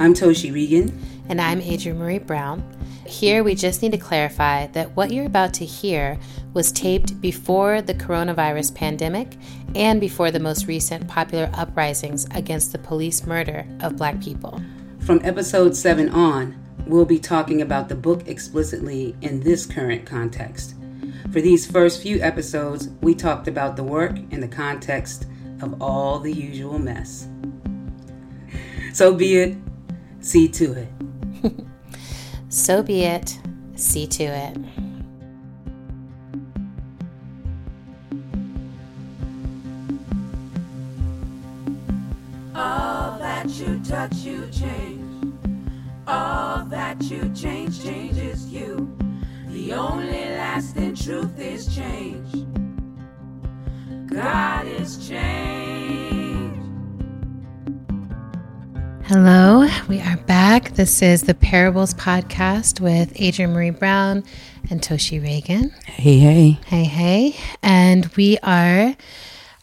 I'm Toshi Reagon. And I'm Adrienne Maree Brown. Here, we just need to clarify that what you're about to hear was taped before the coronavirus pandemic and before the most recent popular uprisings against the police murder of black people. From episode 7 on, we'll be talking about the book explicitly in this current context. For these first few episodes, we talked about the work in the context of all the usual mess. So be it, see to it. So be it. See to it. All that you touch, you change. All that you change changes you. The only lasting truth is change. God is change. Hello, we are back. This is the Parables Podcast with Adrienne Maree Brown and Toshi Reagon. Hey, hey. Hey, hey. And we are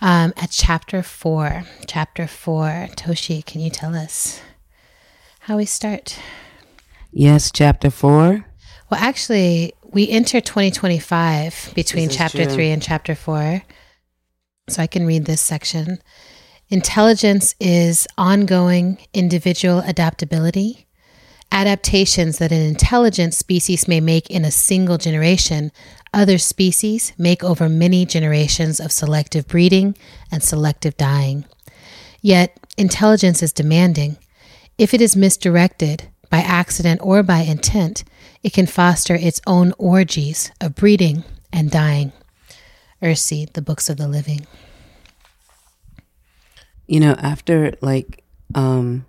um, at chapter four. Chapter four. Toshi, can you tell us how we start? Yes, chapter 4. Well, actually, we enter 2025 between chapter true. three and chapter four. So I can read this section. Intelligence is ongoing individual adaptability. Adaptations that an intelligent species may make in a single generation, other species make over many generations of selective breeding and selective dying. Yet, intelligence is demanding. If it is misdirected by accident or by intent, it can foster its own orgies of breeding and dying. Earthseed, the Books of the Living. You know, after like um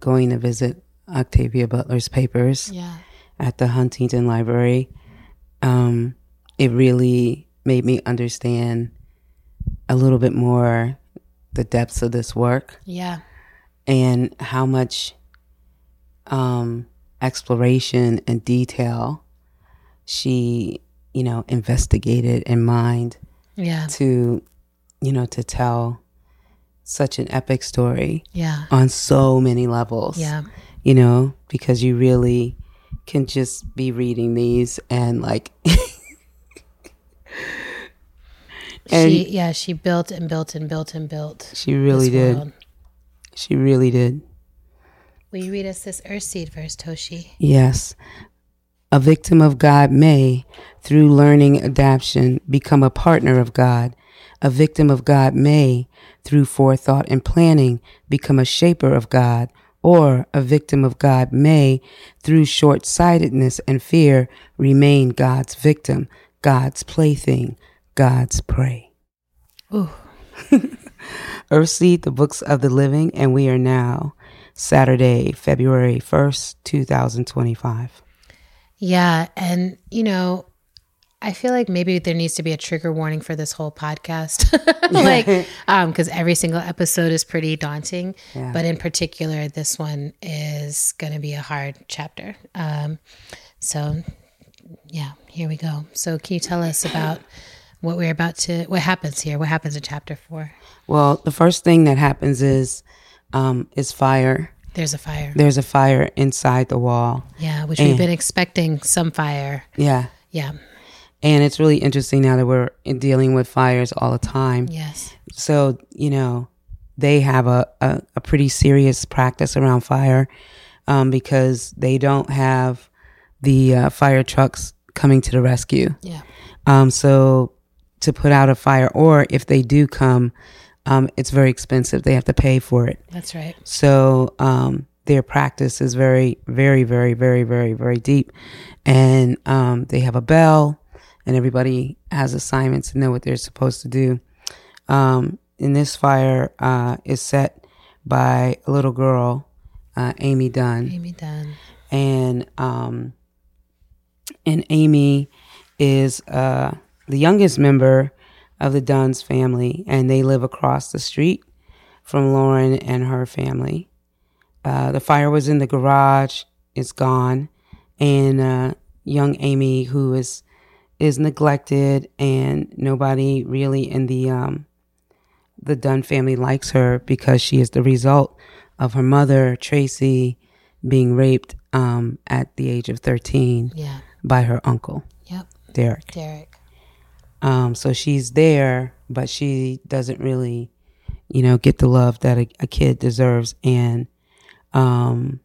going to visit Octavia Butler's papers Yeah. at the Huntington Library, um, it really made me understand a little bit more the depths of this work Yeah. and how much um, exploration and detail she, you know, investigated and mined Yeah. to, you know, to tell such an epic story Yeah. on so many levels. Yeah. You know, because you really can just be reading these and like And- she yeah, she built and built and built and built. she really did. world. She really did. Will you read us this Earthseed verse, Toshi? Yes. A victim of God may, through learning adaptation, become a partner of God. A victim of God may, through forethought and planning, become a shaper of God. Or a victim of God may, through short sightedness and fear, remain God's victim, God's plaything, God's prey. Ooh. Earthseed, the books of the living, and we are now Saturday, February 1st, 2025. Yeah, and you know, I feel like maybe there needs to be a trigger warning for this whole podcast. like um cuz every single episode is pretty daunting, Yeah. but in particular this one is going to be a hard chapter. Um so yeah, here we go. So can you tell us about what we're about to what happens here? What happens in chapter 4? Well, the first thing that happens is um, is fire. There's a fire. There's a fire inside the wall. Yeah, which Eh. we've been expecting some fire. Yeah. Yeah. And it's really interesting now that we're in- dealing with fires all the time. Yes. So, you know, they have a, a, a pretty serious practice around fire um, because they don't have the uh, fire trucks coming to the rescue. Yeah. Um, so to put out a fire, or if they do come, um, it's very expensive. They have to pay for it. That's right. So um, their practice is very, very, very, very, very, very deep. And um, they have a bell, and everybody has assignments and know what they're supposed to do. Um, and this fire uh, is set by a little girl, uh, Amy Dunn Amy Dunn. and um, and Amy is uh, the youngest member of the Dunn's family, and they live across the street from Lauren and her family. Uh, the fire was in the garage; it's gone, and uh, young Amy, who is is neglected, and nobody really in the um, the Dunn family likes her because she is the result of her mother, Tracy, being raped um, at the age of 13 Yeah. by her uncle, Yep. Derek. Derek. Um, so she's there, but she doesn't really, you know, get the love that a, a kid deserves, and um,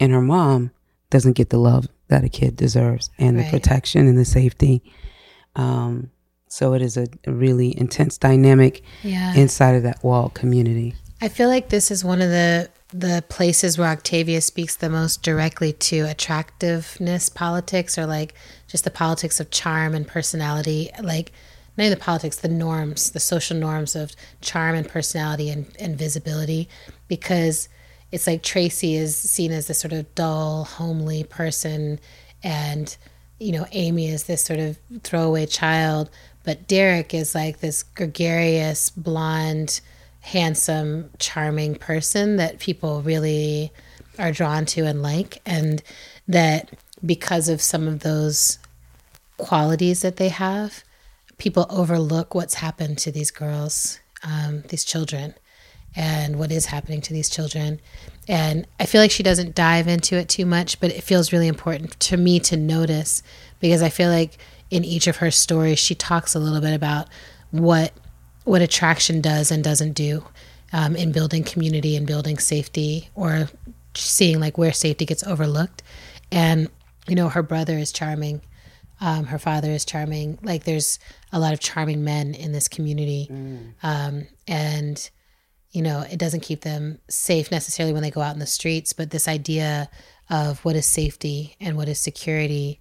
and her mom doesn't get the love that a kid deserves, and Right. the protection and the safety. Um, so it is a, really intense dynamic Yeah. inside of that wall community. I feel like this is one of the the places where Octavia speaks the most directly to attractiveness politics or like just the politics of charm and personality. Like not even the politics, the norms, the social norms of charm and personality and, and visibility. Because it's like Tracy is seen as this sort of dull, homely person and you know, Amy is this sort of throwaway child, but Derek is like this gregarious, blonde, handsome, charming person that people really are drawn to and like. And that because of some of those qualities that they have, people overlook what's happened to these girls, um, these children, and what is happening to these children. And I feel like she doesn't dive into it too much, but it feels really important to me to notice because I feel like in each of her stories, she talks a little bit about what what attraction does and doesn't do um, in building community and building safety or seeing like where safety gets overlooked. And you know, her brother is charming. Um, her father is charming. Like there's a lot of charming men in this community, um, and you know, it doesn't keep them safe necessarily when they go out in the streets. But this idea of what is safety and what is security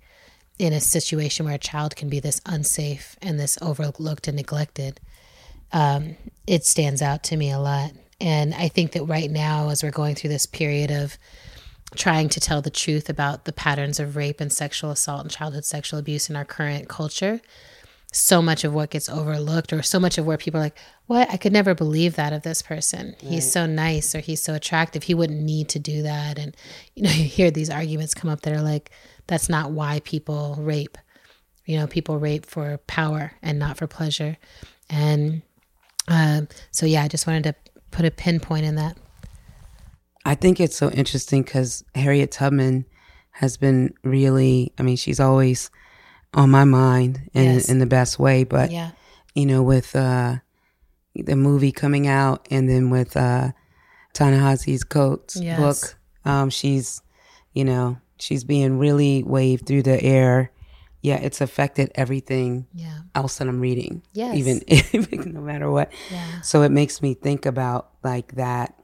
in a situation where a child can be this unsafe and this overlooked and neglected, um, it stands out to me a lot. And I think that right now, as we're going through this period of trying to tell the truth about the patterns of rape and sexual assault and childhood sexual abuse in our current culture, so much of what gets overlooked, or so much of where people are like, What? I could never believe that of this person. He's so nice or he's so attractive. He wouldn't need to do that. And, you know, you hear these arguments come up that are like, That's not why people rape. You know, people rape for power and not for pleasure. And um, so, yeah, I just wanted to put a pinpoint in that. I think it's so interesting because Harriet Tubman has been really, I mean, she's always on my mind in, Yes. in the best way. But, Yeah. you know, with uh, the movie coming out and then with uh, Ta-Nehisi's Coates Yes. book, um, she's, you know, she's being really waved through the air. Yeah, it's affected everything Yeah. else that I'm reading. Yes. Even, even no matter what. Yeah. So it makes me think about like that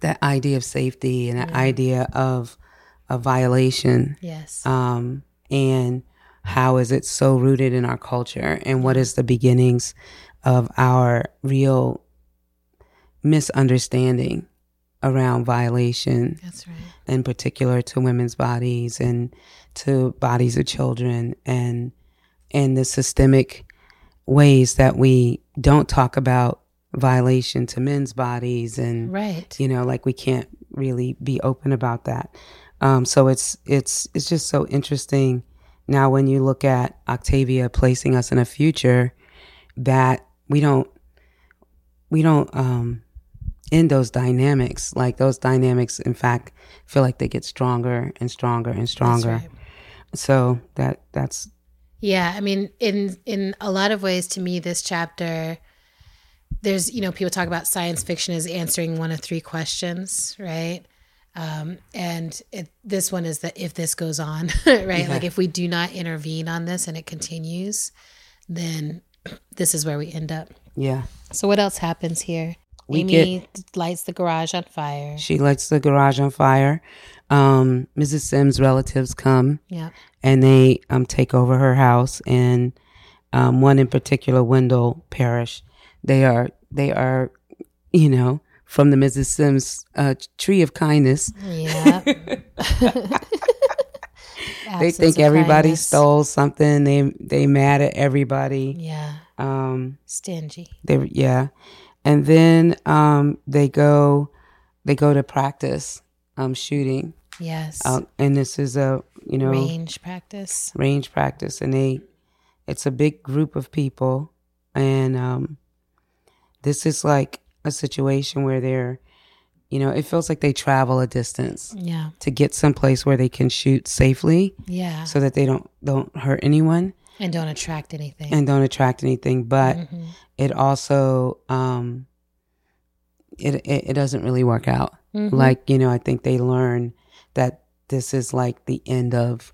that idea of safety and that idea of a violation Yes. um, and how is it so rooted in our culture and what is the beginnings of our real misunderstanding around violation That's right. in particular to women's bodies and to bodies of children and and the systemic ways that we don't talk about violation to men's bodies and Right. you know like we can't really be open about that um, so it's it's it's just so interesting now when you look at octavia placing us in a future that we don't we don't um in those dynamics like those dynamics in fact feel like they get stronger and stronger and stronger right. so that that's Yeah, I mean, in in a lot of ways, to me, this chapter, there's you know people talk about science fiction as answering one of three questions, right? Um, and it, this one is that if this goes on, right? Like if we do not intervene on this and it continues, then this is where we end up. yeah So what else happens here? We Amy lights the garage on fire. she lights the garage on fire um mrs sims relatives come Yeah, and they um take over her house and um one in particular wardell parrish they are they are you know from the mrs sims uh, tree of kindness. Yeah. they think everybody stole something. They they mad at everybody. Yeah, um stingy. they yeah. And then um they go they go to practice um shooting. Yes, uh, and this is a you know range practice. range practice. And they it's a big group of people. And um this is like a situation where they're you know, it feels like they travel a distance Yeah. to get someplace where they can shoot safely Yeah. so that they don't don't hurt anyone and don't attract anything. and don't attract anything. But Mhm. it also um it, it it doesn't really work out. Mhm. Like, you know, I think they learn that this is like the end of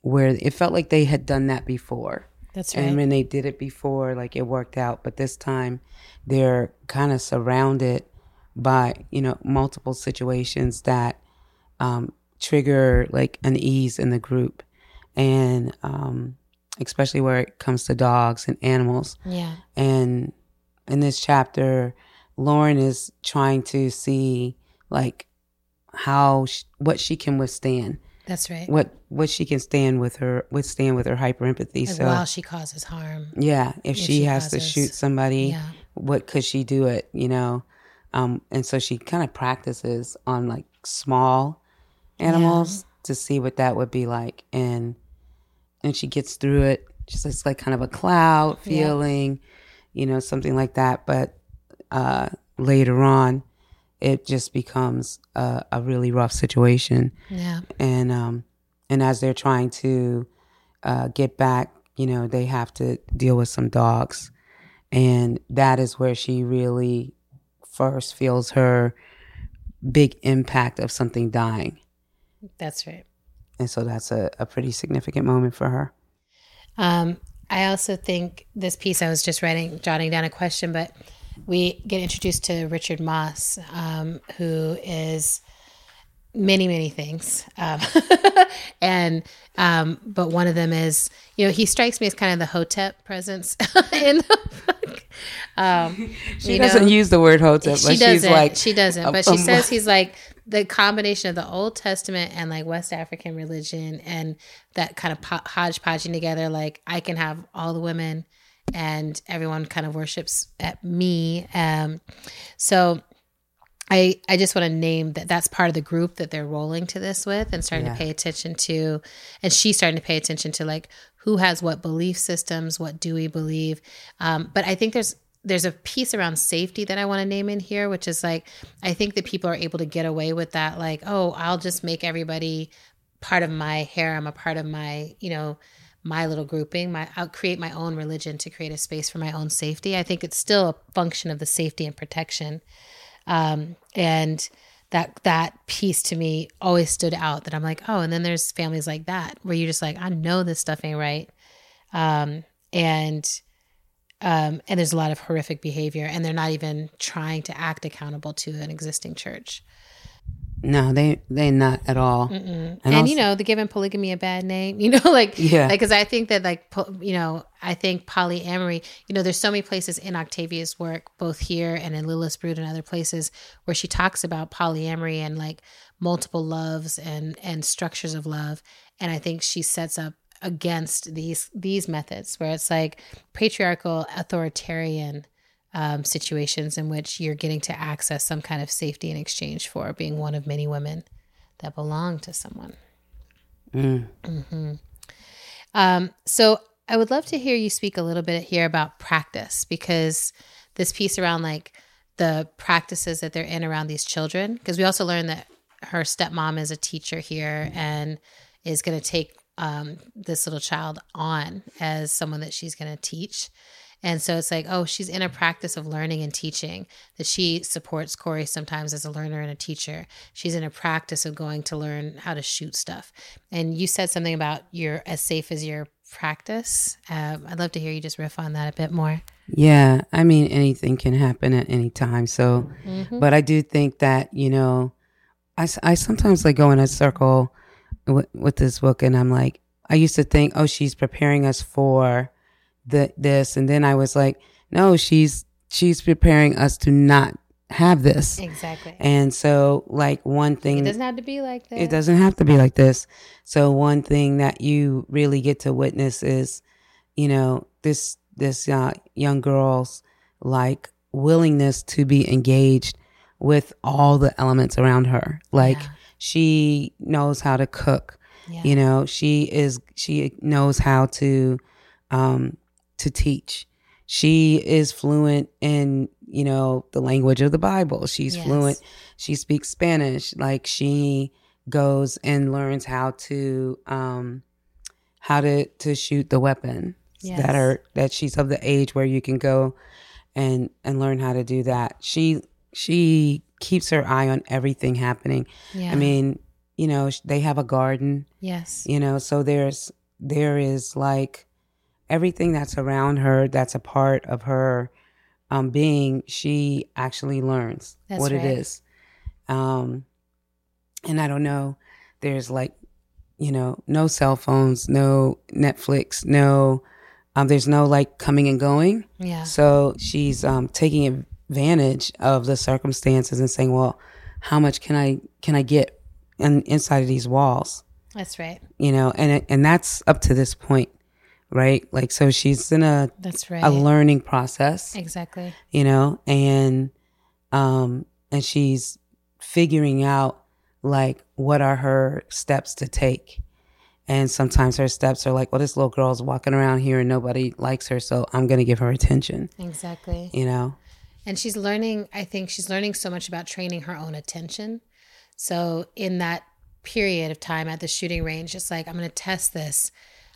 where it felt like they had done that before. That's right. And when they did it before, like it worked out. But this time they're kind of surrounded by, you know, multiple situations that um, trigger like unease in the group. And um, especially where it comes to dogs and animals. yeah. And in this chapter, Lauren is trying to see like how, sh- what she can withstand. That's right. What what she can stand with her withstand with her hyper empathy. Like, So while she causes harm. yeah, if, If she, she has to shoot somebody, Yeah. what could she do it? You know, um, and so she kind of practices on like small animals to see what that would be like, and and she gets through it. Just it's like kind of a cloud Yeah. feeling, you know, something like that. But uh, later on, it just becomes a, a really rough situation Yeah. and um and as they're trying to uh get back you know they have to deal with some dogs and that is where she really first feels her big impact of something dying That's right. and so that's a, a pretty significant moment for her Um, I also think this piece I was just writing, jotting down a question, but we get introduced to Richard Moss, um, who is many, many things. Um, and, um, but one of them is, you know, he strikes me as kind of the Hotep presence in the book. Um, she doesn't know, use the word hotep she but doesn't. she's like she doesn't. But she says he's like the combination of the Old Testament and like West African religion and that kind of po- hodgepodging together. Like I can have all the women, and everyone kind of worships at me. Um, so. I, I just want to name that that's part of the group that they're rolling to this with and starting Yeah. to pay attention to and she's starting to pay attention to like who has what belief systems what do we believe um, but i think there's there's a piece around safety that i want to name in here which is like i think that people are able to get away with that like oh i'll just make everybody part of my harem a part of my you know my little grouping my i'll create my own religion to create a space for my own safety. I think it's still a function of the safety and protection. Um, and that that piece to me always stood out that i'm like oh and then there's families like that where you're just like i know this stuff ain't right. Um, and um, and there's a lot of horrific behavior and they're not even trying to act accountable to an existing church no they they not at all. And, also- you know the giving polygamy a bad name you know like Yeah. because i think that like po- you know i think polyamory you know there's so many places in octavia's work both here and in lilith's brood and other places where she talks about polyamory and like multiple loves and and structures of love. And i think she sets up against these these methods where it's like patriarchal authoritarian um, situations in which you're getting to access some kind of safety in exchange for being one of many women that belong to someone. Mm. Mhm. Um, so I would love to hear you speak a little bit here about practice because this piece around like the practices that they're in around these children, because we also learned that her stepmom is a teacher here and is going to take um, this little child on as someone that she's going to teach. And so it's like, oh, she's in a practice of learning and teaching, that she supports Cory sometimes as a learner and a teacher. She's in a practice of going to learn how to shoot stuff. And you said something about you're as safe as your practice. Um, I'd love to hear you just riff on that a bit more. Yeah, I mean anything can happen at any time. So, but I do think that you know, I, I sometimes like go in a circle with, with this book, and I'm like, I used to think, oh, she's preparing us for the this, and then I was like, no, she's she's preparing us to not have this. Exactly. And so, like one thing, It doesn't have to be like that. it doesn't have to be like this. So one thing that you really get to witness is, you know, this this uh, young girl's like willingness to be engaged with all the elements around her. Like Yeah. she knows how to cook. Yeah. You know, she is she knows how to um to teach. She is fluent in you know, the language of the Bible. She's Yes. fluent. She speaks Spanish. Like she goes and learns how to um how to to shoot the weapon Yes. that are that she's of the age where you can go and and learn how to do that. She she keeps her eye on everything happening. Yeah. I mean, you know, they have a garden, yes. you know, so there's there is like everything that's around her that's a part of her um being she actually learns That's what right. it is. Um and I don't know, there's like you know, no cell phones, no Netflix, no um there's no like coming and going. Yeah. So she's um, taking advantage of the circumstances and saying, "Well, how much can I can I get in, inside of these walls?" That's right. You know, and it, and that's up to this point, right? Like, so she's in a That's right. a learning process, exactly. you know, and um, and she's figuring out like what are her steps to take. And sometimes her steps are like, well, this little girl's walking around here and nobody likes her, so I'm going to give her attention, Exactly. you know? And she's learning, I think she's learning so much about training her own attention. So in that period of time at the shooting range, it's like, I'm going to test this.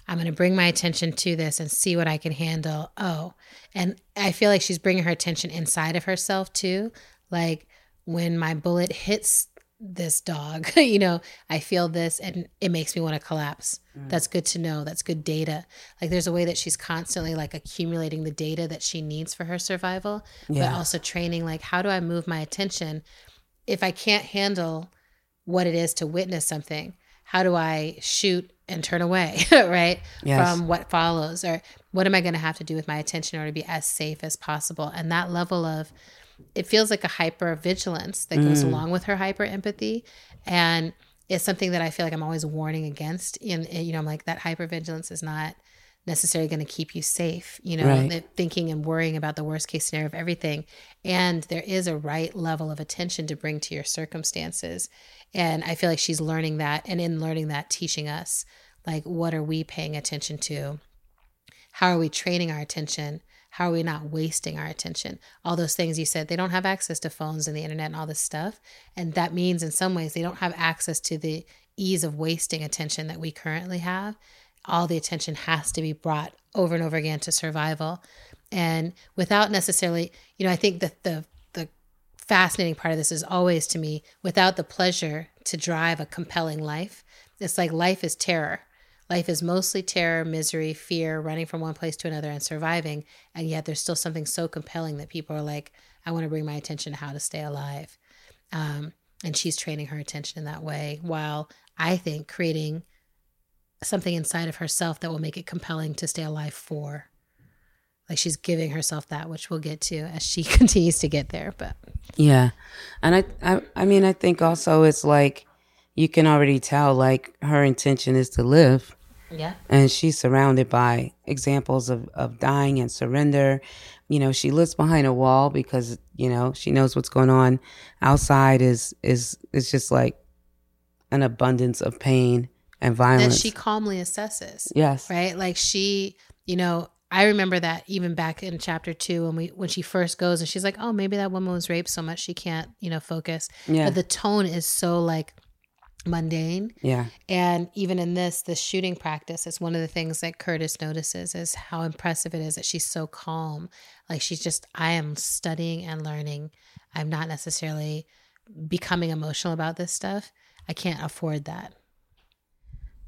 I'm going to bring my attention to this and see what I can handle. Oh, and I feel like she's bringing her attention inside of herself too. Like when my bullet hits this dog, you know, I feel this and it makes me want to collapse. Mm. That's good to know. That's good data. Like there's a way that she's constantly like accumulating the data that she needs for her survival, Yeah. but also training like how do I move my attention if I can't handle what it is to witness something? How do I shoot and turn away, right? Yes. From what follows or what am I going to have to do with my attention in order to be as safe as possible? And that level of it feels like a hyper vigilance that goes mm. along with her hyper empathy and it's something that i feel like i'm always warning against in in- you know i'm like that hyper vigilance is not necessarily going to keep you safe you know Right. thinking and worrying about the worst case scenario of everything. And there is a right level of attention to bring to your circumstances. And i feel like she's learning that and in learning that teaching us like what are we paying attention to? How are we training our attention? How are we not wasting our attention? All those things you said they don't have access to phones and the internet and all this stuff. And that means in some ways they don't have access to the ease of wasting attention that we currently have all the attention has to be brought over and over again to survival and without necessarily you know i think that the the fascinating part of this is always to me without the pleasure to drive a compelling life it's like life is terror Life is mostly terror, misery, fear, running from one place to another and surviving. And yet there's still something so compelling that people are like, I want to bring my attention to how to stay alive. Um, and she's training her attention in that way while I think creating something inside of herself that will make it compelling to stay alive for. Like she's giving herself that, which we'll get to as she continues to get there. But Yeah. And I, I I mean I think also it's like you can already tell like her intention is to live yeah, and she's surrounded by examples of, of dying and surrender. You know, she lives behind a wall because, you know, she knows what's going on outside is is is just like an abundance of pain and that violence. she calmly assesses. yes. right like she you know i remember that even back in chapter two when we when she first goes and she's like oh maybe that woman was raped so much she can't you know focus Yeah. but the tone is so like mundane Yeah. and even in this the shooting practice it's one of the things that curtis notices is how impressive it is that she's so calm like she's just i am studying and learning i'm not necessarily becoming emotional about this stuff i can't afford that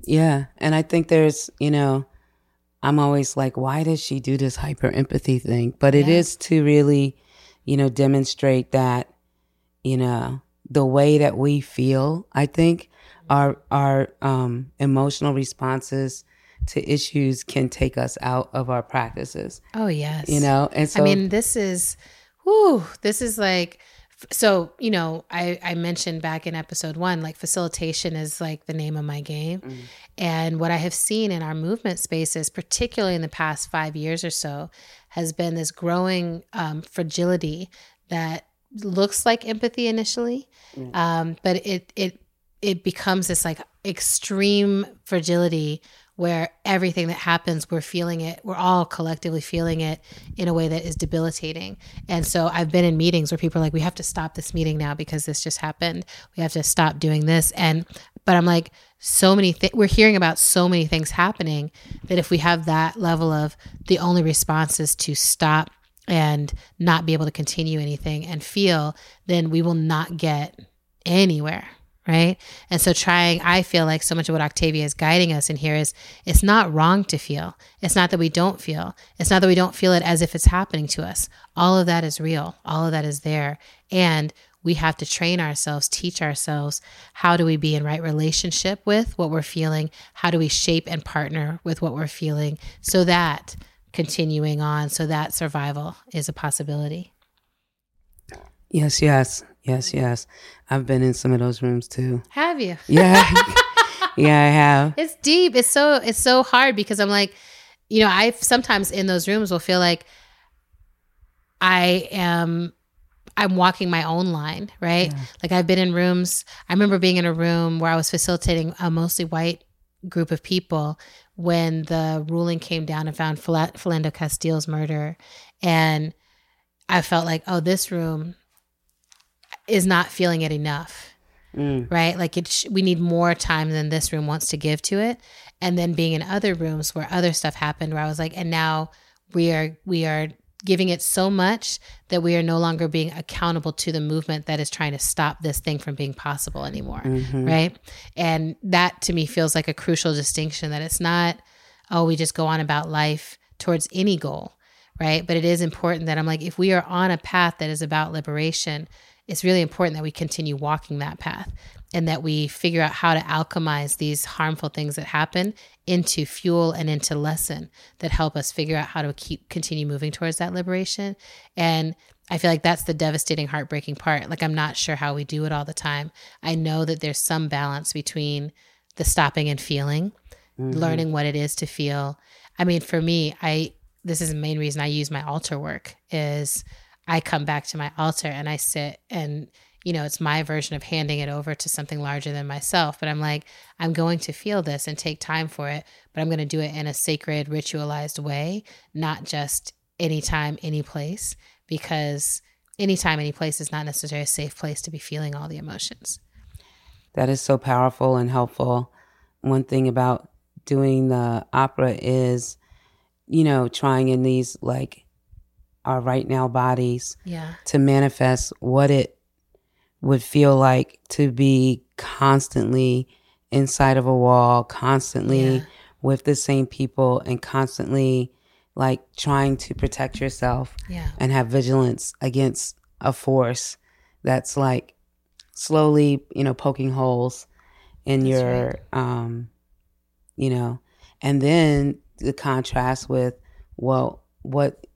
Yeah. And I think there's, you know, I'm always like, why does she do this hyper empathy thing? But it Yeah. is to really, you know, demonstrate that, you know, the way that we feel, I think our, our, um, emotional responses to issues can take us out of our practices, oh yes you know? And so, I mean, this is, whoo, this is like, so, you know, I, I mentioned back in episode one, like facilitation is like the name of my game. And what I have seen in our movement spaces, particularly in the past five years or so, has been this growing um, fragility that looks like empathy initially, um, but it, it, it becomes this like extreme fragility where everything that happens, we're feeling it. We're all collectively feeling it in a way that is debilitating. And so I've been in meetings where people are like, we have to stop this meeting now because this just happened. We have to stop doing this. And, but I'm like, so many things, we're hearing about so many things happening that if we have that level of the only response is to stop and not be able to continue anything and feel, then we will not get anywhere right? And so trying, I feel like so much of what Octavia is guiding us in here is it's not wrong to feel. It's not that we don't feel. It's not that we don't feel it as if it's happening to us. All of that is real. All of that is there. And we have to train ourselves, teach ourselves how do we be in right relationship with what we're feeling? How do we shape and partner with what we're feeling so that continuing on, so that survival is a possibility? Yes, yes, yes, yes. I've been in some of those rooms too. Have you? Yeah. yeah, I have. It's deep. It's so it's so hard because I'm like, you know, I sometimes in those rooms will feel like I am I'm walking my own line, right? Yeah. Like I've been in rooms. I remember being in a room where I was facilitating a mostly white group of people when the ruling came down and found Philando Castile's murder, and I felt like, oh, this room is not feeling it enough. Mm. Right? Like it sh- we need more time than this room wants to give to it. And then being in other rooms where other stuff happened where I was like and now we are we are giving it so much that we are no longer being accountable to the movement that is trying to stop this thing from being possible anymore mm-hmm. right and that to me feels like a crucial distinction that it's not oh we just go on about life towards any goal right but it is important that i'm like if we are on a path that is about liberation it's really important that we continue walking that path and that we figure out how to alchemize these harmful things that happen into fuel and into lesson that help us figure out how to keep continue moving towards that liberation and I feel like that's the devastating, heartbreaking part. Like, I'm not sure how we do it all the time. I know that there's some balance between the stopping and feeling, mm-hmm. learning what it is to feel. I mean, for me, I, this is the main reason I use my altar work is I come back to my altar and I sit and you know, it's my version of handing it over to something larger than myself. But I'm like, I'm going to feel this and take time for it, but I'm going to do it in a sacred, ritualized way, not just anytime, any place, because anytime, any place is not necessarily a safe place to be feeling all the emotions. That is so powerful and helpful. One thing about doing the opera is, you know, trying in these like our right now bodies yeah. to manifest what it would feel like to be constantly inside of a wall, constantly yeah. with the same people, and constantly like trying to protect yourself yeah. and have vigilance against a force that's like slowly, you know, poking holes in that's your, right. um, you know, and then the contrast with, well, what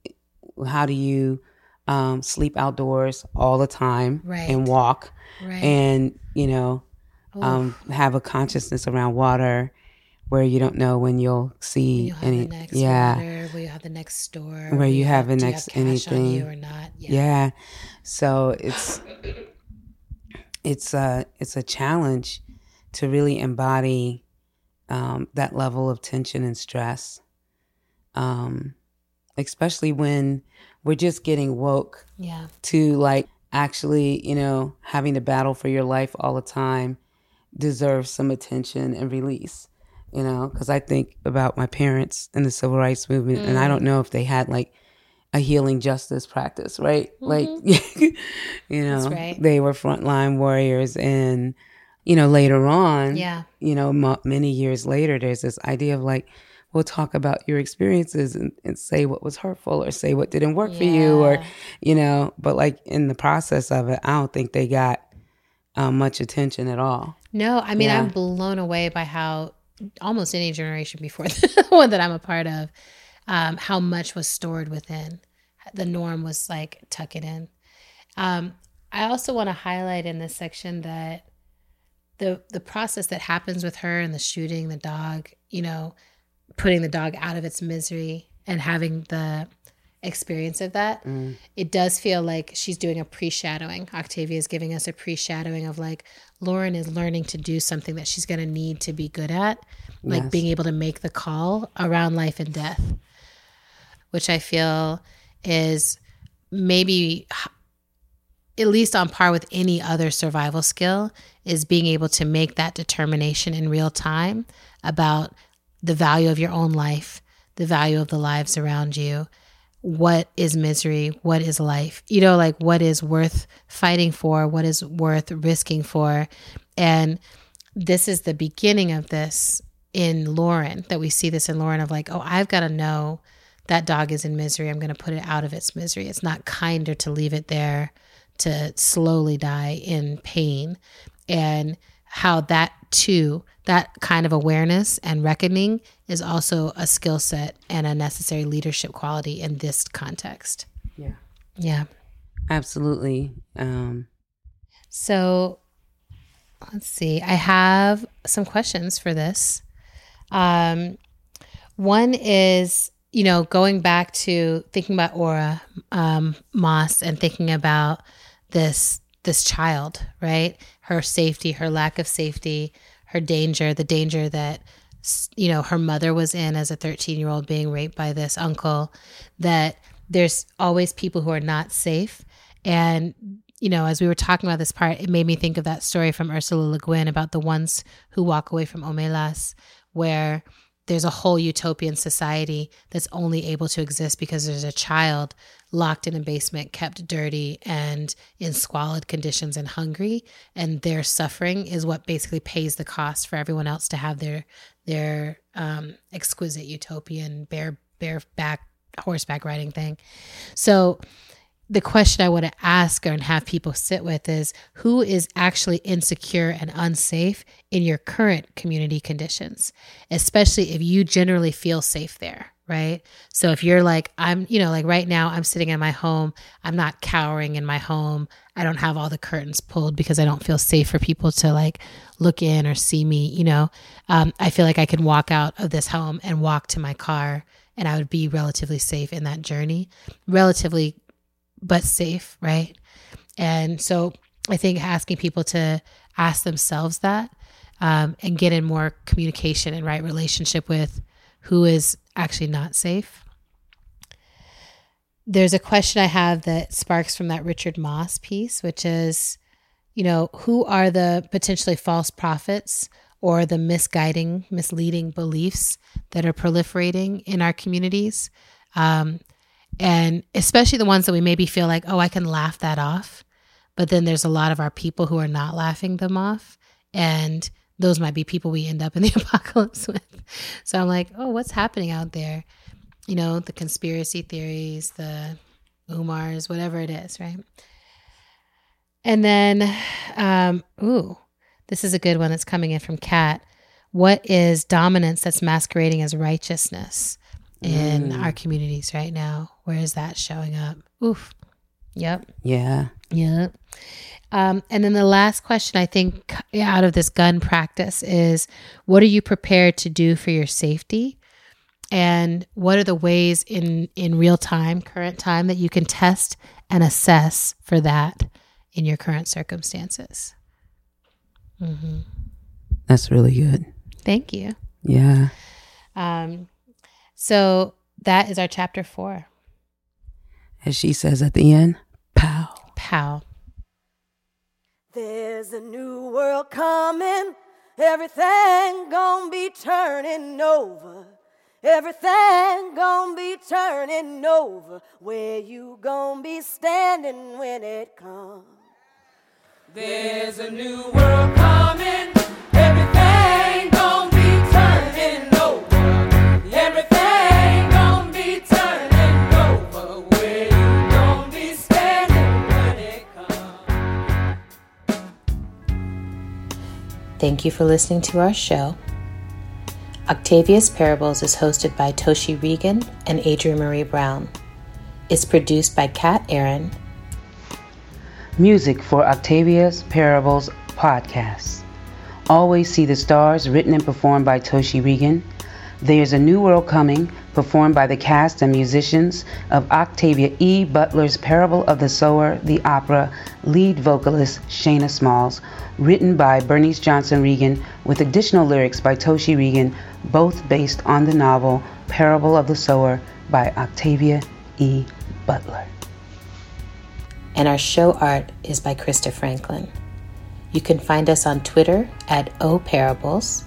how do you um, sleep outdoors all the time right. and walk right. and you know um, have a consciousness around water where you don't know when you'll see when any yeah water, where you have the next store where you have the next have anything or not yeah. yeah so it's it's a it's a challenge to really embody um, that level of tension and stress um, especially when we're just getting woke yeah. to like actually, you know, having to battle for your life all the time deserves some attention and release, you know, because I think about my parents in the civil rights movement, mm. and I don't mm. know if they had like a healing justice practice, right? Mm-hmm. Like, you know, right. they were frontline warriors and, you know, later on, yeah, you know, m- many years later, there's this idea of like, we'll talk about your experiences and, and say what was hurtful or say what didn't work yeah. for you or you know but like in the process of it i don't think they got um, much attention at all no i mean yeah. i'm blown away by how almost any generation before the one that i'm a part of um, how much was stored within the norm was like tuck it in um, i also want to highlight in this section that the the process that happens with her and the shooting the dog you know putting the dog out of its misery and having the experience of that. Mm. It does feel like she's doing a pre shadowing. Octavia is giving us a pre shadowing of like Lauren is learning to do something that she's going to need to be good at, like Yes. being able to make the call around life and death, which I feel is maybe at least on par with any other survival skill is being able to make that determination in real time about the value of your own life, the value of the lives around you. What is misery? What is life? You know, like what is worth fighting for? What is worth risking for? And this is the beginning of this in Lauren, that we see this in Lauren of like, oh, I've got to know that dog is in misery. I'm going to put it out of its misery. It's not kinder to leave it there to slowly die in pain. And how that too, that kind of awareness and reckoning is also a skill set and a necessary leadership quality in this context. Yeah. Yeah. Absolutely. Um, So let's see. I have some questions for this. Um, one is, you know, going back to thinking about Aura um, Moss and thinking about this this child, right? Her safety, her lack of safety, her danger, the danger that you know her mother was in as a 13 year old being raped by this uncle. That there's always people who are not safe, and you know, as we were talking about this part, it made me think of that story from Ursula Le Guin about the ones who walk away from Omelas, where there's a whole utopian society that's only able to exist because there's a child locked in a basement, kept dirty and in squalid conditions and hungry, and their suffering is what basically pays the cost for everyone else to have their their um, exquisite utopian bare bareback horseback riding thing. So the question I want to ask and have people sit with is who is actually insecure and unsafe in your current community conditions, especially if you generally feel safe there, right? So if you're like, I'm, you know, like right now, I'm sitting in my home, I'm not cowering in my home, I don't have all the curtains pulled because I don't feel safe for people to like look in or see me, you know, um, I feel like I can walk out of this home and walk to my car and I would be relatively safe in that journey, relatively but safe, right? And so I think asking people to ask themselves that um, and get in more communication and right relationship with who is actually not safe. There's a question I have that sparks from that Richard Moss piece, which is, you know, who are the potentially false prophets or the misguiding, misleading beliefs that are proliferating in our communities? Um, and especially the ones that we maybe feel like, oh, I can laugh that off. But then there's a lot of our people who are not laughing them off. And those might be people we end up in the apocalypse with. So I'm like, oh, what's happening out there? You know, the conspiracy theories, the Umars, whatever it is, right? And then, um, ooh, this is a good one that's coming in from Kat. What is dominance that's masquerading as righteousness? In our communities right now. Where is that showing up? Oof. Yep. yeah. Yep. Um, and then the last question I think out of this gun practice is what are you prepared to do for your safety? And what are the ways in, in real time, current time, that you can test and assess for that in your current circumstances? That's really good. Thank you. Yeah. Um, so that is our chapter four. As she says at the end, pow. Pow. There's a new world coming. Everything gonna be turning over. Everything gonna be turning over. Where you gonna be standing when it comes? There's a new world coming. Everything gonna Thank you for listening to our show. Octavia's Parables is hosted by Toshi Reagon and Adrienne Maree Brown. It's produced by Kat Aaron. Music for Octavia's Parables podcast. Always See the Stars, written and performed by Toshi Reagon. There's a New World Coming, performed by the cast and musicians of Octavia E. Butler's Parable of the Sower, the opera, lead vocalist Shayna Smalls, written by Bernice Johnson Reagon, with additional lyrics by Toshi Reagon, both based on the novel Parable of the Sower by Octavia E. Butler. And our show art is by Krista Franklin. You can find us on Twitter at O Parables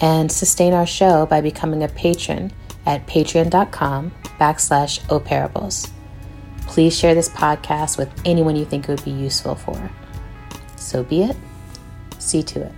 and sustain our show by becoming a patron at patreon.com backslash oparables. Please share this podcast with anyone you think it would be useful for. So be it. See to it.